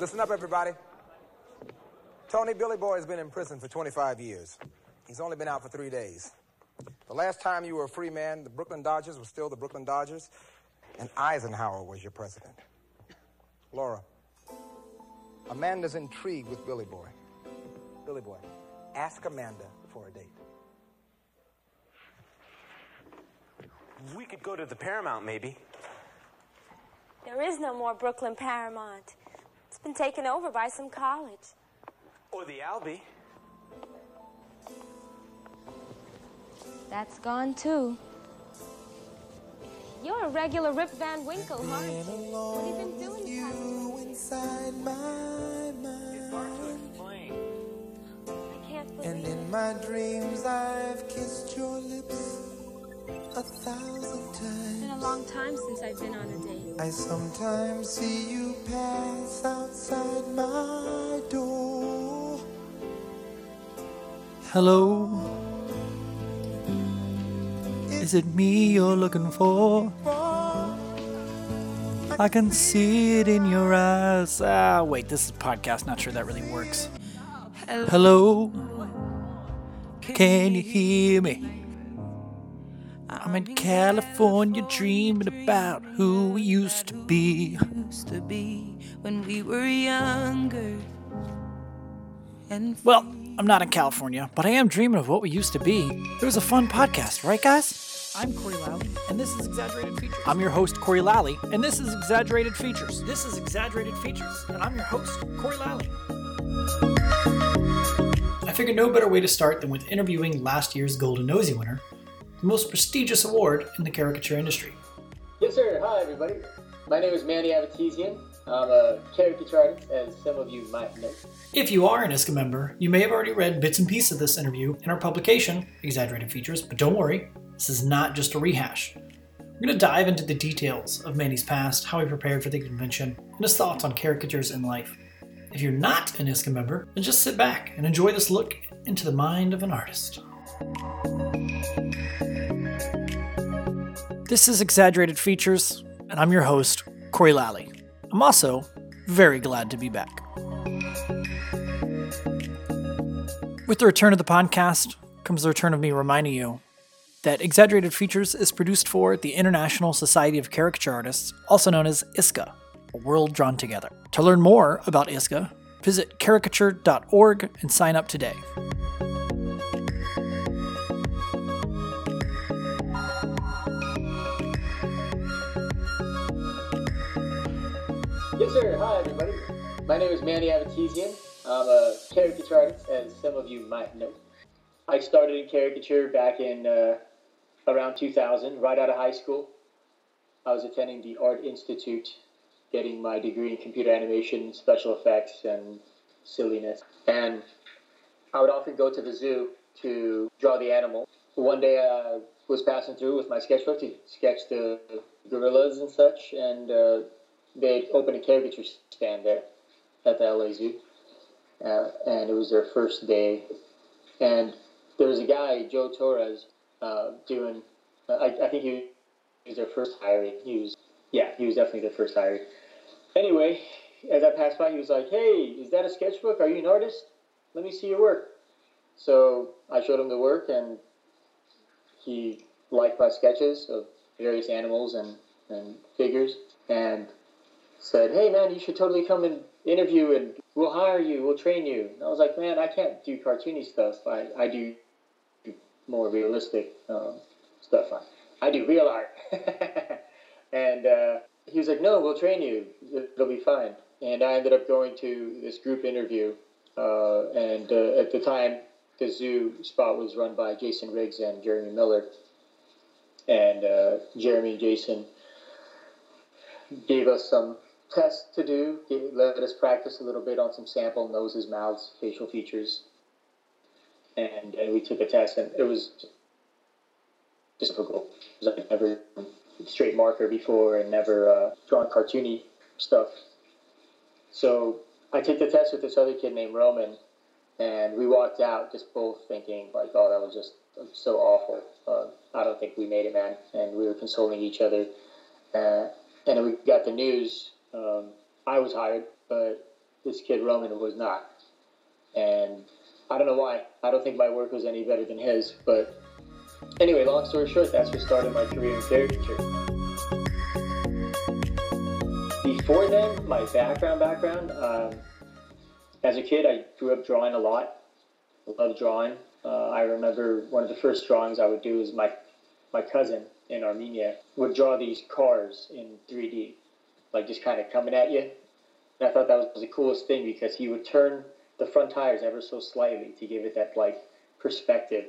Listen up, everybody. Tony Billy Boy has been in prison for 25 years. He's only been out for three days. The last time you were a free man, the Brooklyn Dodgers were still the Brooklyn Dodgers, and Eisenhower was your president. Laura, Amanda's intrigued with Billy Boy. Billy Boy, ask Amanda for a date. We could go to the Paramount, maybe. There is no more Brooklyn Paramount. It's been taken over by some college. Or the Albee. That's gone too. You're a regular Rip Van Winkle, aren't you? What have you been doing? You inside my It's hard to explain. I can't believe And it. in my dreams, I've kissed your lips a thousand times. It's been a long time since I've been on a date. I sometimes see you pass outside my door. Hello, is it me you're looking for? I can see it in your eyes. Ah, wait, this is a podcast. Not sure that really works. Hello, can you hear me? I'm in California dreaming about who we used to be. used to be when we were younger. And Well, I'm not in California, but I am dreaming of what we used to be. It was a fun podcast, right, guys? I'm Corey Lally, and this is Exaggerated Features. I'm your host, Corey Lally, and this is Exaggerated Features. This is Exaggerated Features, and I'm your host, Corey Lally. I figured no better way to start than with interviewing last year's Golden Nosy winner, the most prestigious award in the caricature industry. Yes, sir. Hi, everybody. My name is Manny Avatizian. I'm a caricature artist, as some of you might know. If you are an ISCA member, you may have already read bits and pieces of this interview in our publication, Exaggerated Features, but don't worry, this is not just a rehash. We're going to dive into the details of Manny's past, how he prepared for the convention, and his thoughts on caricatures in life. If you're not an ISCA member, then just sit back and enjoy this look into the mind of an artist. This is Exaggerated Features, and I'm your host, Corey Lally. I'm also very glad to be back. With the return of the podcast comes the return of me reminding you that Exaggerated Features is produced for the International Society of Caricature Artists, also known as ISCA, a world drawn together. To learn more about ISCA, visit caricature.org and sign up today. Sir. Hi, everybody. My name is Manny Avatizian. I'm a caricature artist, as some of you might know. I started in caricature back in uh, around 2000, right out of high school. I was attending the Art Institute, getting my degree in computer animation, special effects, and silliness. And I would often go to the zoo to draw the animal. One day I was passing through with my sketchbook to sketch the gorillas and such, and uh, they'd opened a caricature stand there at the LA Zoo. Uh, and it was their first day. And there was a guy, Joe Torres, uh, doing, I, I think he was their first hiring. He was, yeah, he was definitely their first hiring. Anyway, as I passed by, he was like, hey, is that a sketchbook? Are you an artist? Let me see your work. So I showed him the work, and he liked my sketches of various animals and, and figures, and said, "Hey man, you should totally come and interview, and we'll hire you, we'll train you." And I was like, "Man, I can't do cartoony stuff. I, I do more realistic um, stuff. I, I do real art." and uh, he was like, "No, we'll train you. It'll be fine." And I ended up going to this group interview, uh, and uh, at the time, the zoo spot was run by Jason Riggs and Jeremy Miller. And uh, Jeremy and Jason gave us some tests to do, let us practice a little bit on some sample noses, mouths, facial features. And, and we took a test, and it was just difficult. Like never straight marker before and never uh, drawn cartoony stuff. So I took the test with this other kid named Roman, and we walked out just both thinking like, "Oh, that was just so awful. Uh, I don't think we made it, man." And we were consoling each other. Uh, and then we got the news. Um, I was hired, but this kid Roman was not. And I don't know why. I don't think my work was any better than his. But anyway, long story short, that's what started my career in caricature. Before then, my background background, um, as a kid, I grew up drawing a lot. Loved drawing. Uh, I remember one of the first drawings I would do is my my cousin in Armenia would draw these cars in 3D, like just kind of coming at you. And I thought that was the coolest thing because he would turn the front tires ever so slightly to give it that like perspective.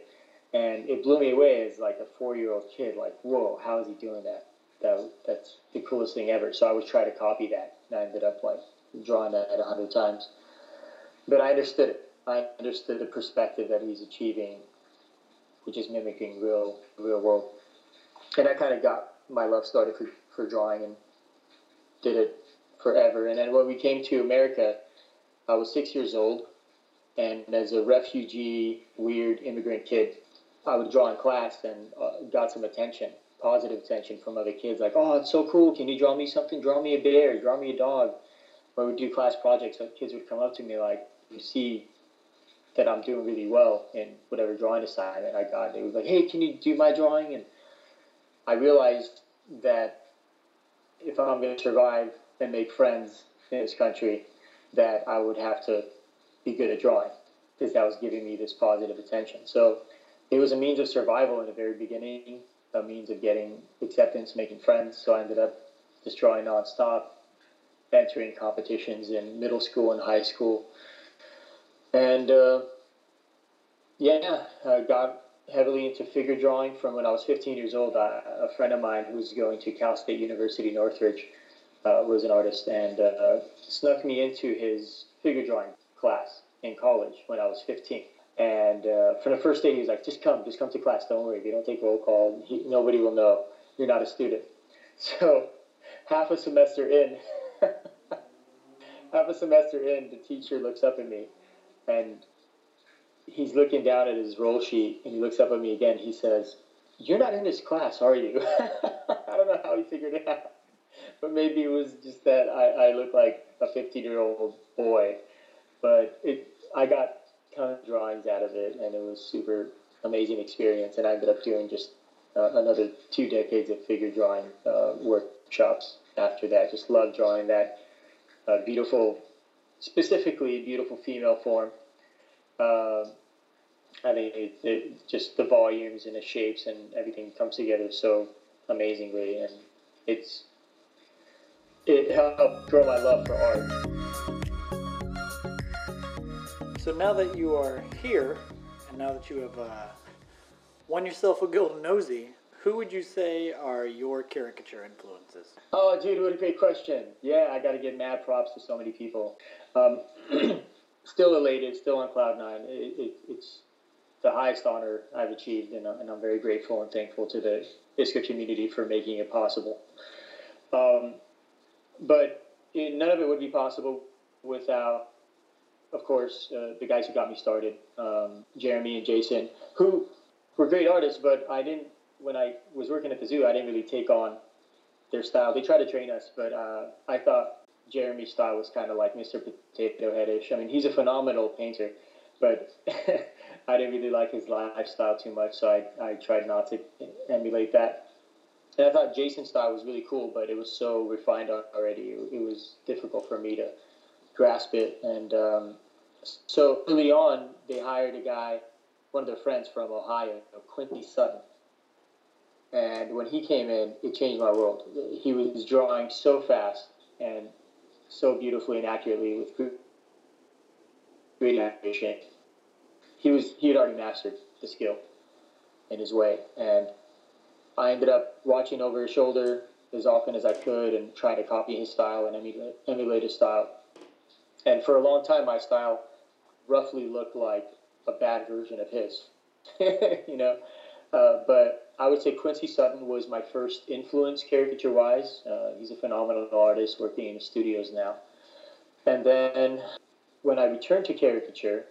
And it blew me away as like a four year old kid, like, whoa, how is he doing that? That that's the coolest thing ever. So I would try to copy that. And I ended up like drawing that a hundred times. But I understood it. I understood the perspective that he's achieving, which is mimicking real real world. And I kind of got my love started for, for drawing and did it forever. And then when we came to America, I was six years old, and as a refugee, weird immigrant kid, I would draw in class and uh, got some attention, positive attention from other kids. Like, oh, it's so cool. Can you draw me something? Draw me a bear. Draw me a dog. When we do class projects, kids would come up to me like, you see that I'm doing really well in whatever drawing assignment I got. They was like, hey, can you do my drawing? And I realized that if I'm going to survive and make friends in this country, that I would have to be good at drawing because that was giving me this positive attention. So it was a means of survival in the very beginning, a means of getting acceptance, making friends. So I ended up just drawing nonstop, entering competitions in middle school and high school. And uh, yeah, I got heavily into figure drawing from when I was 15 years old. I, a friend of mine who was going to Cal State University Northridge uh, was an artist and uh, snuck me into his figure drawing class in college when I was 15. And uh, from the first day, he was like, "Just come, just come to class. Don't worry. If you don't take roll call, he, nobody will know you're not a student." So, half a semester in, half a semester in, the teacher looks up at me, and he's looking down at his roll sheet, and he looks up at me again. He says, "You're not in this class, are you?" I don't know how he figured it out but maybe it was just that I, I look like a 15 year old boy. But it, I got tons of drawings out of it, and it was super amazing experience. And I ended up doing just uh, another two decades of figure drawing uh, workshops after that. Just love drawing that uh, beautiful, specifically beautiful female form. Um, I think it, it, just the volumes and the shapes and everything comes together so amazingly, and it's it helped grow my love for art. So now that you are here, and now that you have uh, won yourself a golden nosy, who would you say are your caricature influences? Oh, dude, what a great question. Yeah, I got to give mad props to so many people. Um, still elated, still on cloud nine. It, it, it's the highest honor I've achieved, and, and, I'm very grateful and thankful to the ISCA community for making it possible. Um, but it, none of it would be possible without, of course, uh, the guys who got me started, um, Jeremy and Jason, who were great artists, but I didn't, when I was working at the zoo, I didn't really take on their style. They tried to train us, but uh, I thought Jeremy's style was kind of like Mr. Potato Headish. I mean, he's a phenomenal painter, but I didn't really like his lifestyle too much, so I, I tried not to emulate that. And I thought Jason's style was really cool, but it was so refined already. It, was difficult for me to grasp it. And um, so early on, they hired a guy, one of their friends from Ohio, Quincy Sutton. And when he came in, it changed my world. He was drawing so fast and so beautifully and accurately with great animation. He was he had already mastered the skill in his way, and I ended up watching over his shoulder as often as I could and trying to copy his style and emulate, emulate his style. And for a long time, my style roughly looked like a bad version of his, you know. Uh, but I would say Quincy Sutton was my first influence caricature wise. Uh, he's a phenomenal artist working in the studios now. And then when I returned to caricature,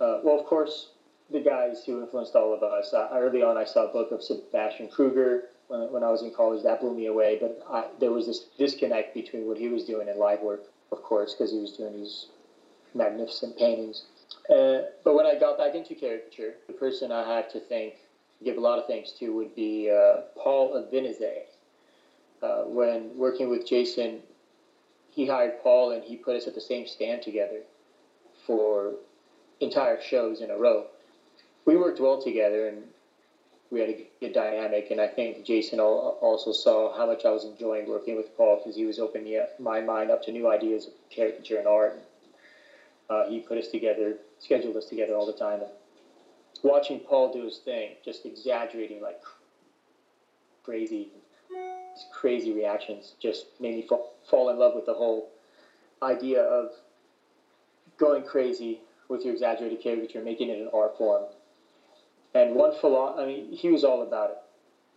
uh, well, of course, the guys who influenced all of us. Uh, early on, I saw a book of Sebastian Kruger, uh, when I was in college. That blew me away. But I, there was this disconnect between what he was doing in live work, of course, because he was doing these magnificent paintings. Uh, but when I got back into caricature, the person I had to thank, give a lot of thanks to, would be uh, Paul Avinizay. Uh, when working with Jason, he hired Paul and he put us at the same stand together for entire shows in a row. We worked well together and we had a good dynamic. And I think Jason also saw how much I was enjoying working with Paul because he was opening my mind up to new ideas of caricature and art. Uh, he put us together, scheduled us together all the time. And watching Paul do his thing, just exaggerating like crazy, crazy reactions, just made me fall, fall in love with the whole idea of going crazy with your exaggerated caricature, making it an art form. And one philo- I mean, he was all about it.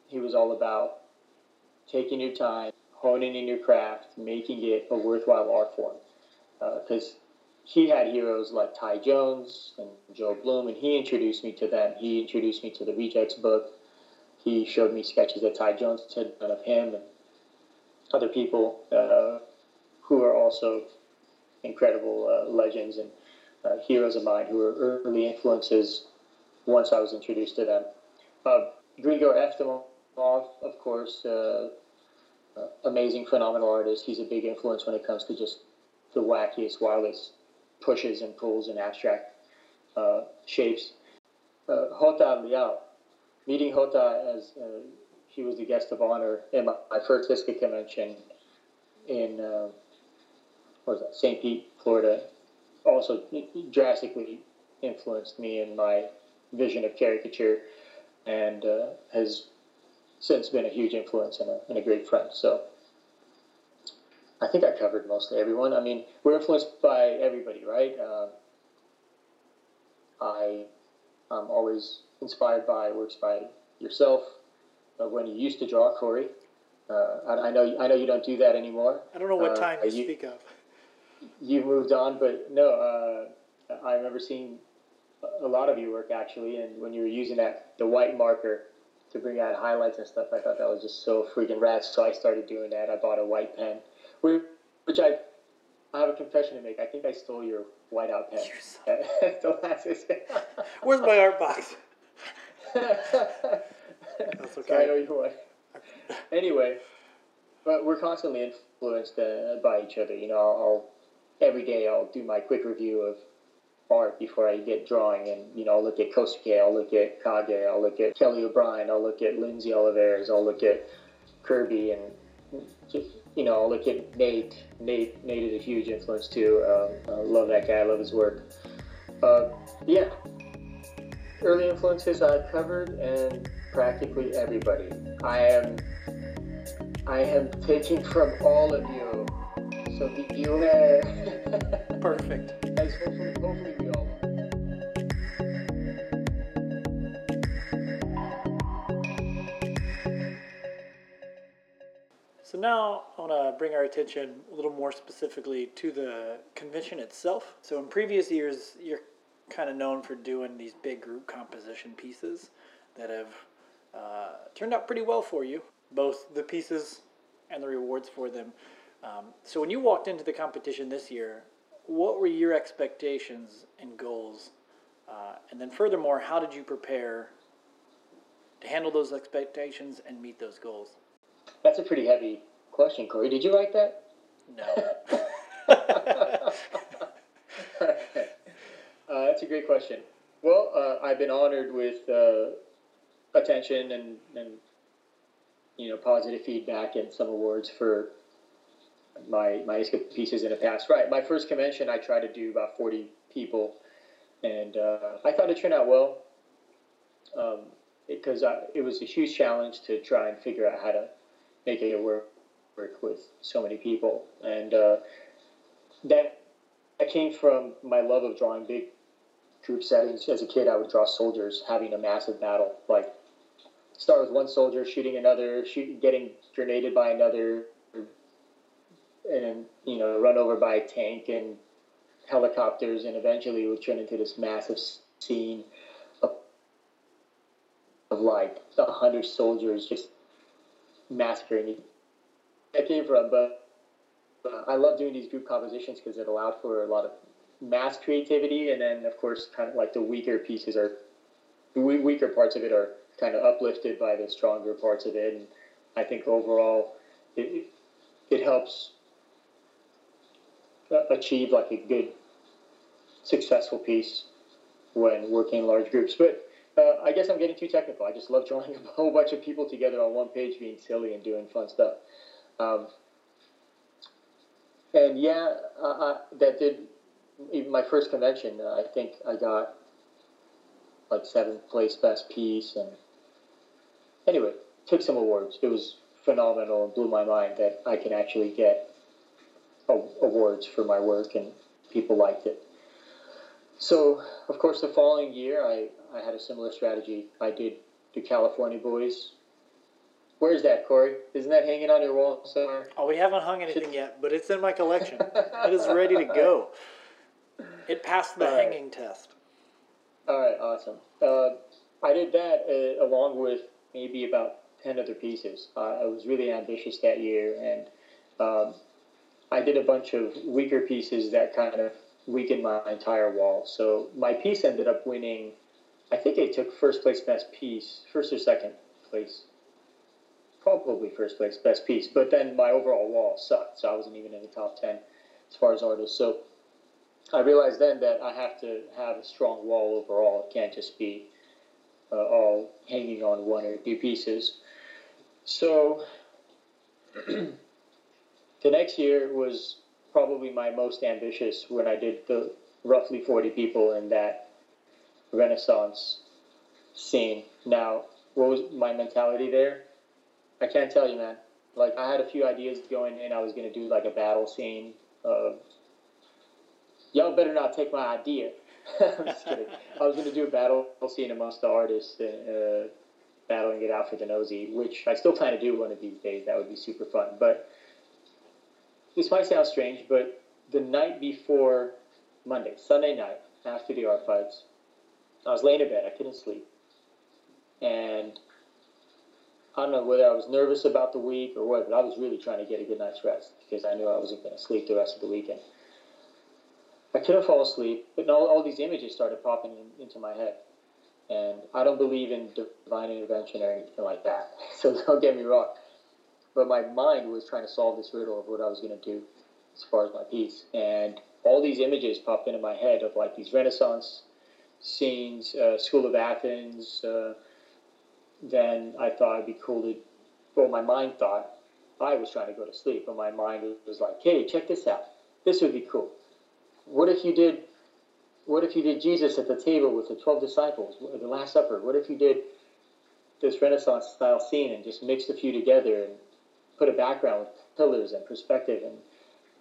He was all about taking your time, honing in your craft, making it a worthwhile art form. Because uh, he had heroes like Ty Jones and Joe Bluhm, and he introduced me to them. He introduced me to the Rejects book. He showed me sketches that Ty Jones had done of him and other people uh, who are also incredible uh, legends and uh, heroes of mine who were early influences once I was introduced to them. Uh, Grigor Eftimov, of course, uh, uh, amazing, phenomenal artist. He's a big influence when it comes to just the wackiest, wildest pushes and pulls and abstract uh, shapes. Uh, Jota Leal, meeting Jota as uh, he was the guest of honor in my, my first ISCA convention in uh, what was that, St. Pete, Florida, also drastically influenced me in my vision of caricature and uh, has since been a huge influence and a, and a great friend. So I think I covered mostly everyone. I mean, we're influenced by everybody, right? Uh, I am always inspired by works by yourself. Uh, when you used to draw, Corey, uh, I, I, know I know you don't do that anymore. I don't know what uh, time you, you, speak of. You moved on, but no, uh, I remember seeing a lot of your work actually, and when you were using that the white marker to bring out highlights and stuff, I thought that was just so freaking rad. So I started doing that. I bought a white pen which I, I have a confession to make. I think I stole your whiteout pen. the last Where's my art box? That's okay. I know you would. anyway, but we're constantly influenced uh, by each other. You know, I'll, I'll every day I'll do my quick review of art before I get drawing, and you know, I'll look at Kosuke, I'll look at Kage, I'll look at Kelly O'Brien, I'll look at Lindsay Olivares, I'll look at Kirby, and just you know, look at Nate. Nate, Nate is a huge influence too. Um, I love that guy. I love his work. Uh, yeah, early influences I've covered, and practically everybody. I am, I am taking from all of you. So beware. Perfect. As hopefully, hopefully we all. Now I want to bring our attention a little more specifically to the convention itself. So in previous years, you're kind of known for doing these big group composition pieces that have uh, turned out pretty well for you, both the pieces and the rewards for them. Um, so when you walked into the competition this year, what were your expectations and goals? Uh, and then furthermore, how did you prepare to handle those expectations and meet those goals? That's a pretty heavy question, Corey. Did you write that? No. uh, that's a great question. Well, uh, I've been honored with uh, attention and, and you know positive feedback and some awards for my my pieces in the past. Right, my first convention I tried to do about forty people, and uh, I thought it turned out well. Um, because it was a huge challenge to try and figure out how to make it work work with so many people, and uh, that that came from my love of drawing big group settings. As a kid, I would draw soldiers having a massive battle, like start with one soldier shooting another, shoot, getting grenaded by another, and you know run over by a tank and helicopters, and eventually it would turn into this massive scene of, of like a hundred soldiers just massacring that came from, but uh, I love doing these group compositions because it allowed for a lot of mass creativity, and then of course, kind of like the weaker pieces are, the weaker parts of it are kind of uplifted by the stronger parts of it, and I think overall, it it helps uh, achieve like a good, successful piece when working in large groups. But uh, I guess I'm getting too technical. I just love drawing a whole bunch of people together on one page, being silly and doing fun stuff. Um, and yeah, uh, that did even my first convention. Uh, I think I got like seventh place best piece, and anyway, took some awards. It was phenomenal and blew my mind that I can actually get awards for my work, and people liked it. So, of course, the following year, I, I had a similar strategy. I did the California Boys. Where's that, Corey? Isn't that hanging on your wall somewhere? Oh, we haven't hung anything yet, but it's in my collection. it is ready to go. It passed the hanging test. All right, awesome. Uh, I did that uh, along with maybe about 10 other pieces. Uh, I was really ambitious that year, and um, I did a bunch of weaker pieces that kind of weakened my entire wall. So my piece ended up winning. I think I took first place best piece, first or second place, probably first place best piece. But then my overall wall sucked, so I wasn't even in the top ten as far as artists. So I realized then that I have to have a strong wall overall. It can't just be uh, all hanging on one or two pieces. So the next year was probably my most ambitious when I did the roughly 40 people in that Renaissance scene. Now, what was my mentality there? I can't tell you, man. Like, I had a few ideas going in. I was to do like a battle scene. Of, Y'all better not take my idea. I'm just kidding. I was to do a battle scene amongst the artists, uh, battling it out for the nosy, which I still plan to do one of these days. That would be super fun. But this might sound strange, but the night before Monday, Sunday night, after the art fights, I was laying in bed. I couldn't sleep. And I don't know whether I was nervous about the week or what, but I was really trying to get a good night's rest because I knew I wasn't going to sleep the rest of the weekend. I couldn't fall asleep, but all, all these images started popping in, into my head. And I don't believe in divine intervention or anything like that. So don't get me wrong but my mind was trying to solve this riddle of what I was going to do as far as my piece. And all these images popped into my head of like these Renaissance scenes, uh, School of Athens. Uh, then I thought it'd be cool to, well, my mind thought I was trying to go to sleep, but my mind was like, hey, check this out. This would be cool. What if you did? What if you did Jesus at the table with the twelve disciples, the Last Supper? What if you did this Renaissance style scene and just mixed a few together and put a background with pillars and perspective. And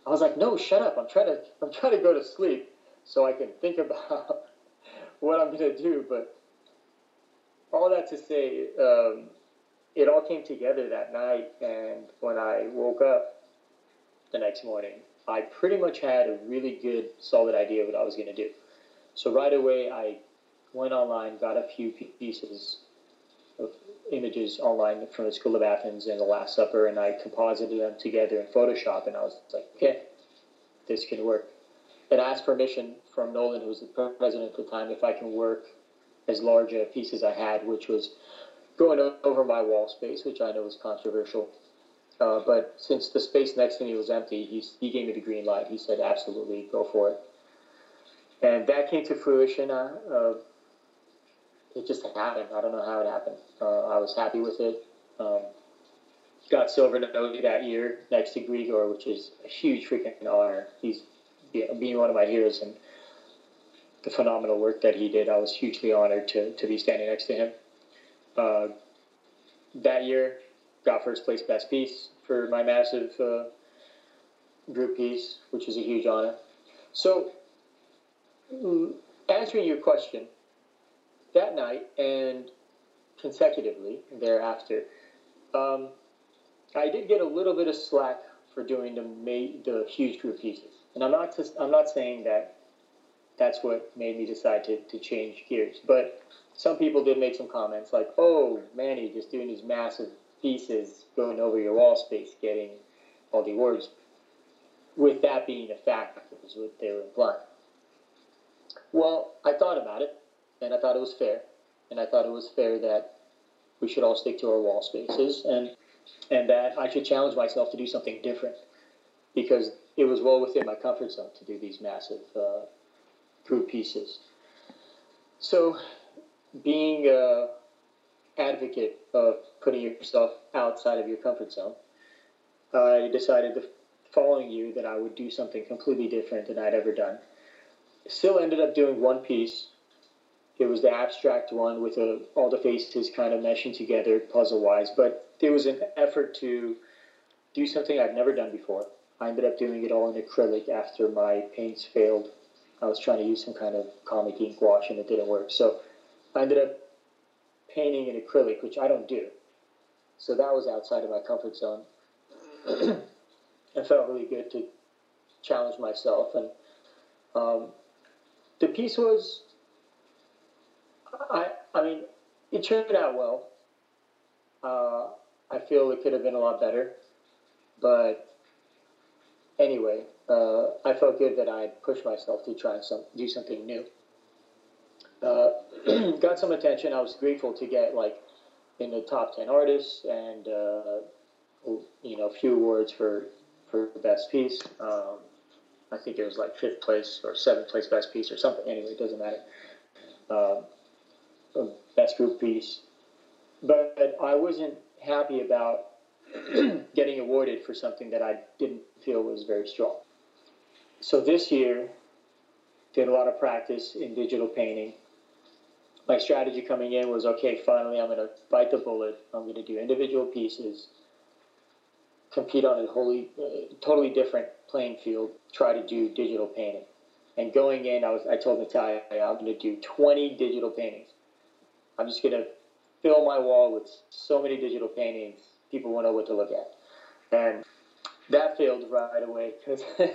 I was like, no, shut up. I'm trying to I'm trying to go to sleep so I can think about what I'm going to do. But all that to say, um, it all came together that night. And when I woke up the next morning, I pretty much had a really good, solid idea of what I was going to do. So right away, I went online, got a few pieces of images online from the School of Athens and the Last Supper, and I composited them together in Photoshop, and I was like, okay, this can work. And I asked permission from Nolan, who was the president at the time, if I can work as large a piece as I had, which was going over my wall space, which I know was controversial. Uh, but since the space next to me was empty, he, he gave me the green light. He said, absolutely, go for it. And that came to fruition. Uh, uh, it just happened. I don't know how it happened. Uh, I was happy with it. Um, got silver Nosy that year next to Grigor, which is a huge freaking honor. He's being one of my heroes and the phenomenal work that he did. I was hugely honored to, to be standing next to him. Uh, that year, got first place best piece for my massive uh, group piece, which is a huge honor. So, answering your question, that night and consecutively thereafter, um, I did get a little bit of slack for doing the ma- the huge group pieces, and I'm not I'm not saying that that's what made me decide to, to change gears, but some people did make some comments like, "Oh, Manny, just doing these massive pieces going over your wall space, getting all the awards. With that being a fact, is what they were implying. Well, I thought about it, and I thought it was fair, and I thought it was fair that we should all stick to our wall spaces, and and that I should challenge myself to do something different, because it was well within my comfort zone to do these massive uh, group pieces. So, being a advocate of putting yourself outside of your comfort zone, I decided the following year that I would do something completely different than I'd ever done. Still ended up doing one piece. It was the abstract one with a, all the faces kind of meshing together puzzle wise, but there was an effort to do something I've never done before. I ended up doing it all in acrylic after my paints failed. I was trying to use some kind of comic ink wash and it didn't work. So I ended up painting in acrylic, which I don't do. So that was outside of my comfort zone. it felt really good to challenge myself. And um, the piece was, I, I mean, it turned out well. Uh, I feel it could have been a lot better. But anyway, uh, I felt good that I pushed myself to try and some, do something new. Uh, got some attention. I was grateful to get like in the top ten artists and uh, you know a few awards for for best piece. Um, I think it was like fifth place or seventh place best piece or something. Anyway, it doesn't matter. Um, best group piece, but I wasn't happy about getting awarded for something that I didn't feel was very strong. So this year, did a lot of practice in digital painting my strategy coming in was okay, finally, I'm going to bite the bullet. I'm going to do individual pieces, compete on a wholly, uh, totally different playing field, try to do digital painting. And going in, I was I told Natalia, I'm going to do 20 digital paintings. I'm just going to fill my wall with so many digital paintings, people won't know what to look at. And that failed right away because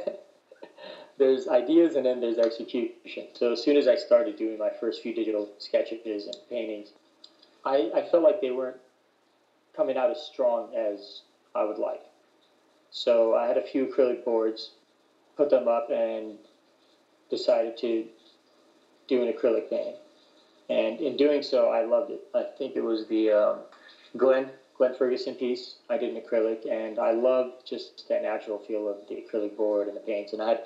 there's ideas and then there's execution. So as soon as I started doing my first few digital sketches and paintings, I, I felt like they weren't coming out as strong as I would like. So I had a few acrylic boards, put them up, and decided to do an acrylic painting. And in doing so, I loved it. I think it was the um, Glenn Glenn Ferguson piece. I did an acrylic, and I loved just that natural feel of the acrylic board and the paints. And I had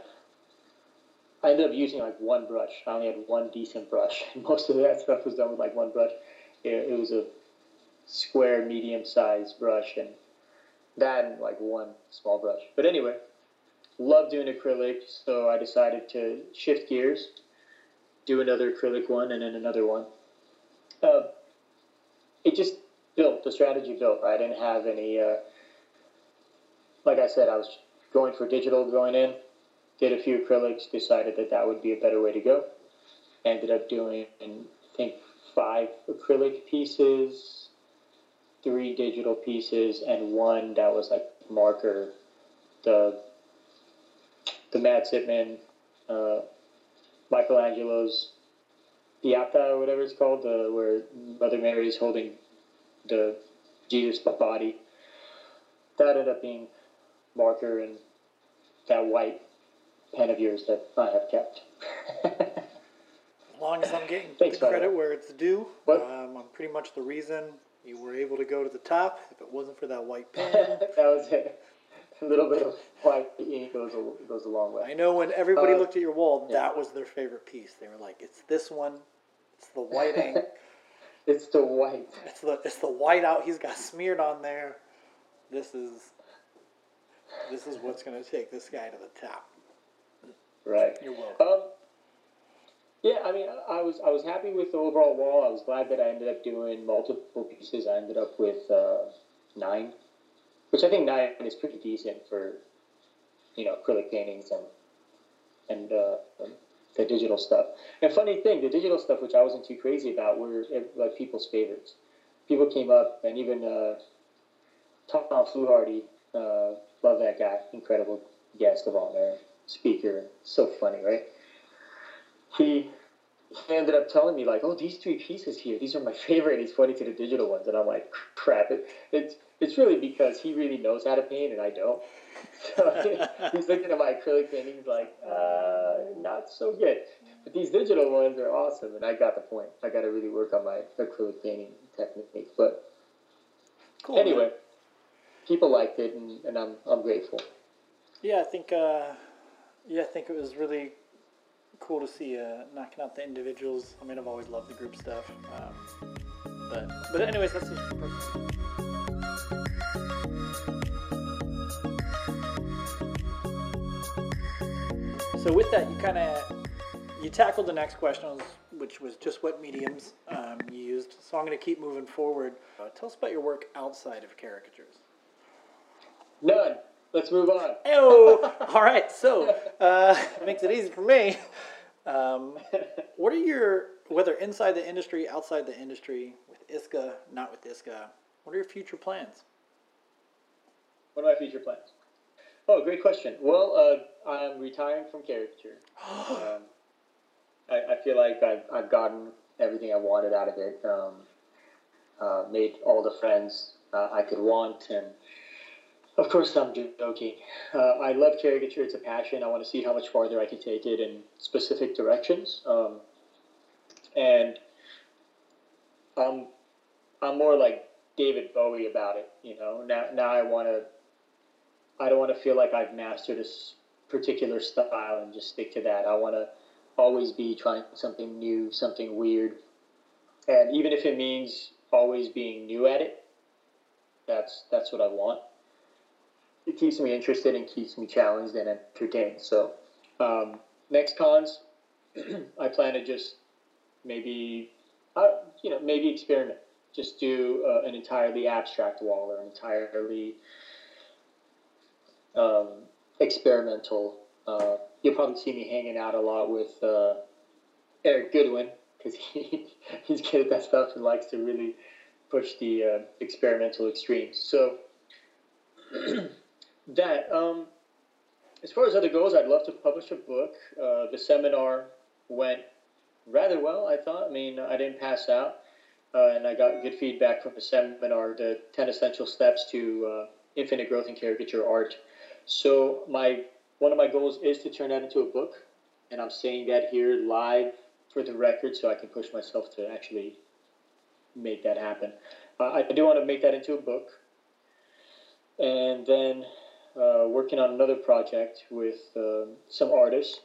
I ended up using like one brush. I only had one decent brush. Most of that stuff was done with like one brush. It, it was a square, medium-sized brush, and that and like one small brush. But anyway, love doing acrylic, so I decided to shift gears, do another acrylic one, and then another one. Uh, it just built. The strategy built. I didn't have any. Uh, like I said, I was going for digital going in did a few acrylics, decided that that would be a better way to go. Ended up doing, I think, five acrylic pieces, three digital pieces, and one that was like marker. The the Matt Sitman, uh, Michelangelo's Pietà or whatever it's called, uh, where Mother Mary is holding the Jesus body. That ended up being marker and that white pen of yours that I have kept. as long as I'm getting Thanks, the credit where it's due, um, I'm pretty much the reason you were able to go to the top. If it wasn't for that white pen, that was it. A little bit of white ink goes a, goes a long way. I know when everybody Uh, looked at your wall, yeah. that was their favorite piece. They were like, "It's this one. It's the white ink. It's the white. It's the it's the white out he's got smeared on there. This is this is what's going to take this guy to the top." Right. You're welcome. Um, yeah, I mean, I was I was happy with the overall wall. I was glad that I ended up doing multiple pieces. I ended up with uh, nine, which I think nine is pretty decent for, you know, acrylic paintings and and uh, the digital stuff. And funny thing, the digital stuff, which I wasn't too crazy about, were eh, like people's favorites. People came up, and even uh, Tom Fluharty, uh, love that guy, incredible guest of honor, speaker, so funny, right? He he ended up telling me like, "Oh, these three pieces here, these are my favorite." He's pointing to the digital ones, and I'm like, "Crap!" It, it's it's really because he really knows how to paint, and I don't. So he's looking at my acrylic paintings like, uh, not so good. But these digital ones are awesome, and I got the point. I got to really work on my acrylic painting technique. But Cool. man. anyway, people liked it, and, and I'm I'm grateful. Yeah, I think. Uh, yeah, I think it was really cool to see uh, knocking out the individuals. I mean, I've always loved the group stuff. Um, but but anyways, that's just personal. So with that, you kind of you tackled the next question, which was just what mediums um, you used. So I'm going to keep moving forward. Uh, tell us about your work outside of caricatures. None. Let's move on. Oh, all right. So uh, makes it easy for me. Um, what are your whether inside the industry, outside the industry, with ISCA, not with ISCA? What are your future plans? What are my future plans? Oh, great question. Well, uh, I'm retiring from caricature. um, I, I feel like I've, I've gotten everything I wanted out of it. Um, uh, made all the friends uh, I could want, and of course, I'm joking. Uh, I love caricature; it's a passion. I want to see how much farther I can take it in specific directions. Um, and I'm I'm more like David Bowie about it. You know, now now I want to. I don't want to feel like I've mastered this particular style and just stick to that. I want to always be trying something new, something weird, and even if it means always being new at it, that's that's what I want. It keeps me interested and keeps me challenged and entertained. So, um, next cons, I plan to just maybe, uh, you know, maybe experiment. Just do uh, an entirely abstract wall or an entirely um, experimental. Uh, you'll probably see me hanging out a lot with uh, Eric Goodwin because he, he's good at that stuff and likes to really push the uh, experimental extremes. So that um, as far as other goals, I'd love to publish a book. Uh, the seminar went rather well, I thought. I mean, I didn't pass out, uh, and I got good feedback from the seminar, the 10 essential steps to uh, infinite growth in caricature art. So my one of my goals is to turn that into a book, and I'm saying that here live for the record so I can push myself to actually make that happen. Uh, I do want to make that into a book, and then uh, working on another project with uh, some artists.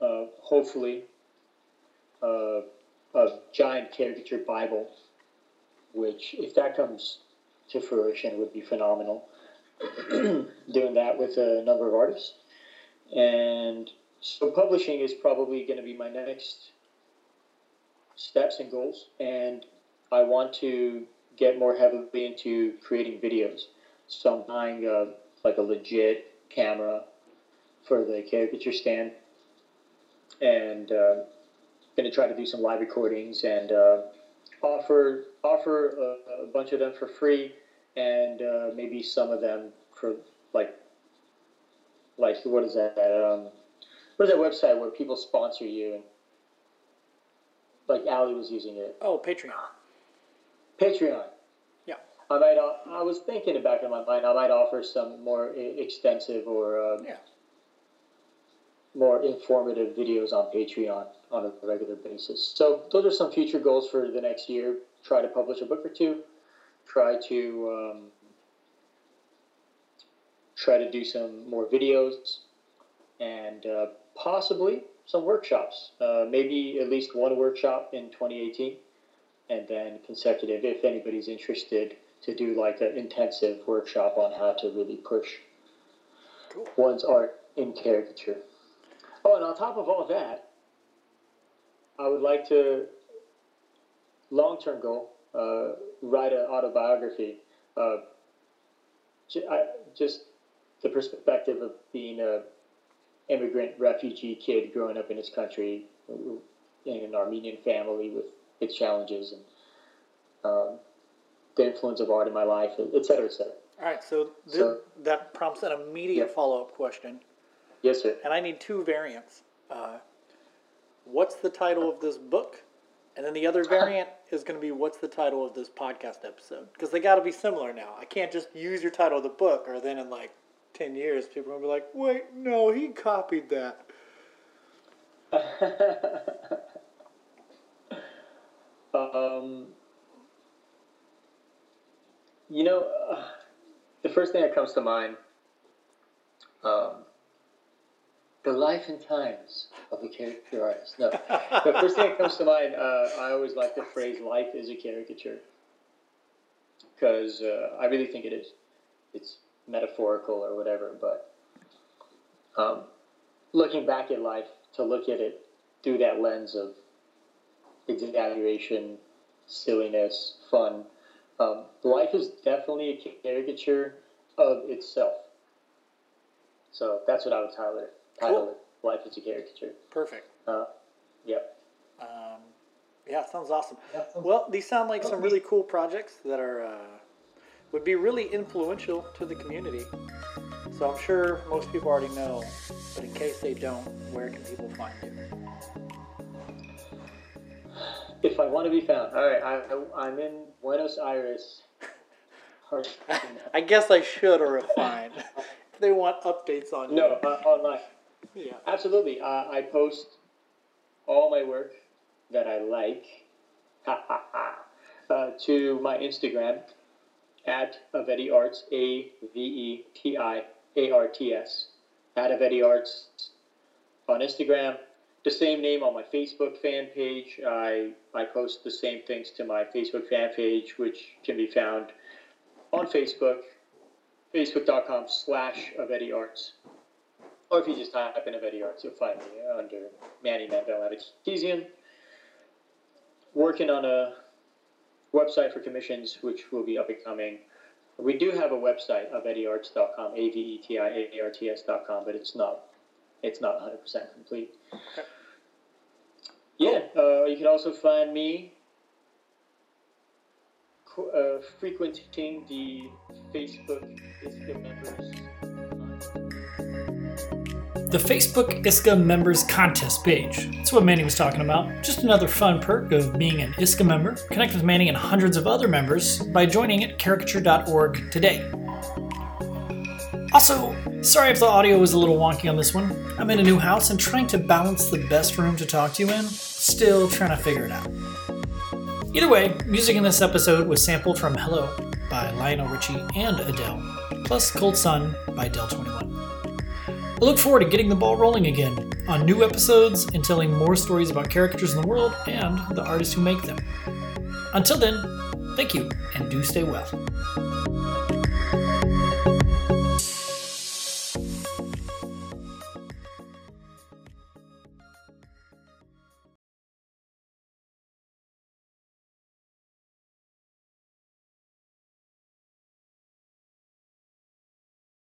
Uh, hopefully, uh, a giant caricature Bible, which, if that comes to fruition, would be phenomenal. Doing that with a number of artists. And so, publishing is probably going to be my next steps and goals. And I want to get more heavily into creating videos. So I'm buying a, like a legit camera for the caricature stand, and uh, going to try to do some live recordings and uh, offer offer a, a bunch of them for free, and uh, maybe some of them for like like what is that? Um, what is that website where people sponsor you and like Ali was using it. Oh, Patreon. Patreon. I might. o- I was thinking in back in my mind. I might offer some more extensive or um, Yeah. more informative videos on Patreon on a regular basis. So those are some future goals for the next year. Try to publish a book or two. Try to um, try to do some more videos, and uh, possibly some workshops. Uh, maybe at least one workshop in 2018, and then consecutive if anybody's interested to do like an intensive workshop on how to really push Cool. one's art in caricature. Oh, and on top of all that, I would like to long term goal uh, write an autobiography. Uh, ju- I, just the perspective of being a immigrant refugee kid growing up in this country in an Armenian family with its challenges and um, the influence of art in my life, et cetera, et cetera. All right. So, th- So- that prompts an immediate Yeah. follow up question, Yes, sir. and I need two variants. Uh, what's the title of this book? And then the other variant is going to be what's the title of this podcast episode? Because they got to be similar now. I can't just use your title of the book, or then in like 10 years, people will be like, wait, no, he copied that. um, you know, uh, the first thing that comes to mind, um, the life and times of a caricature artist. No, the first thing that comes to mind, uh, I always like the phrase "life is a caricature" because uh, I really think it is. It's metaphorical or whatever, but um, looking back at life, to look at it through that lens of exaggeration, silliness, fun. Um, life is definitely a caricature of itself. So that's what I would title it. Title Cool. it. Life is a caricature. Perfect. Uh, yep. Um, yeah, sounds awesome. Well, these sound like some really cool projects that are uh, would be really influential to the community. So I'm sure most people already know, but in case they don't, where can people find you? If I want to be found, all right. I, I'm in Buenos Aires. I guess I should or refine. if they want updates on you. no, uh, online. Yeah. Absolutely. Uh, I post all my work that I like uh, to my Instagram at Aveti Arts, A V E T I A R T S, at Aveti Arts on Instagram. The same name on my Facebook fan page. I, I post the same things to my Facebook fan page, which can be found on Facebook, facebook.com slash Aveti Arts. Or if you just type in Aveti Arts, you'll find me under Manny Mandel Avatesian. Working on a website for commissions, which will be up and coming. We do have a website, of avetiarts.com, A V E T I A R T S.com, but it's not it's not 100% complete. Yeah, uh, you can also find me uh, frequenting the Facebook ISCA members. The Facebook ISCA members contest page. That's what Manny was talking about. Just another fun perk of being an ISCA member. Connect with Manny and hundreds of other members by joining at caricature.org today. Also, sorry if the audio was a little wonky on this one. I'm in a new house and trying to balance the best room to talk to you in. Still trying to figure it out. Either way, music in this episode was sampled from Hello by Lionel Richie and Adele, plus Cold Sun by Del 21. I look forward to getting the ball rolling again on new episodes and telling more stories about caricatures in the world and the artists who make them. Until then, thank you and do stay well.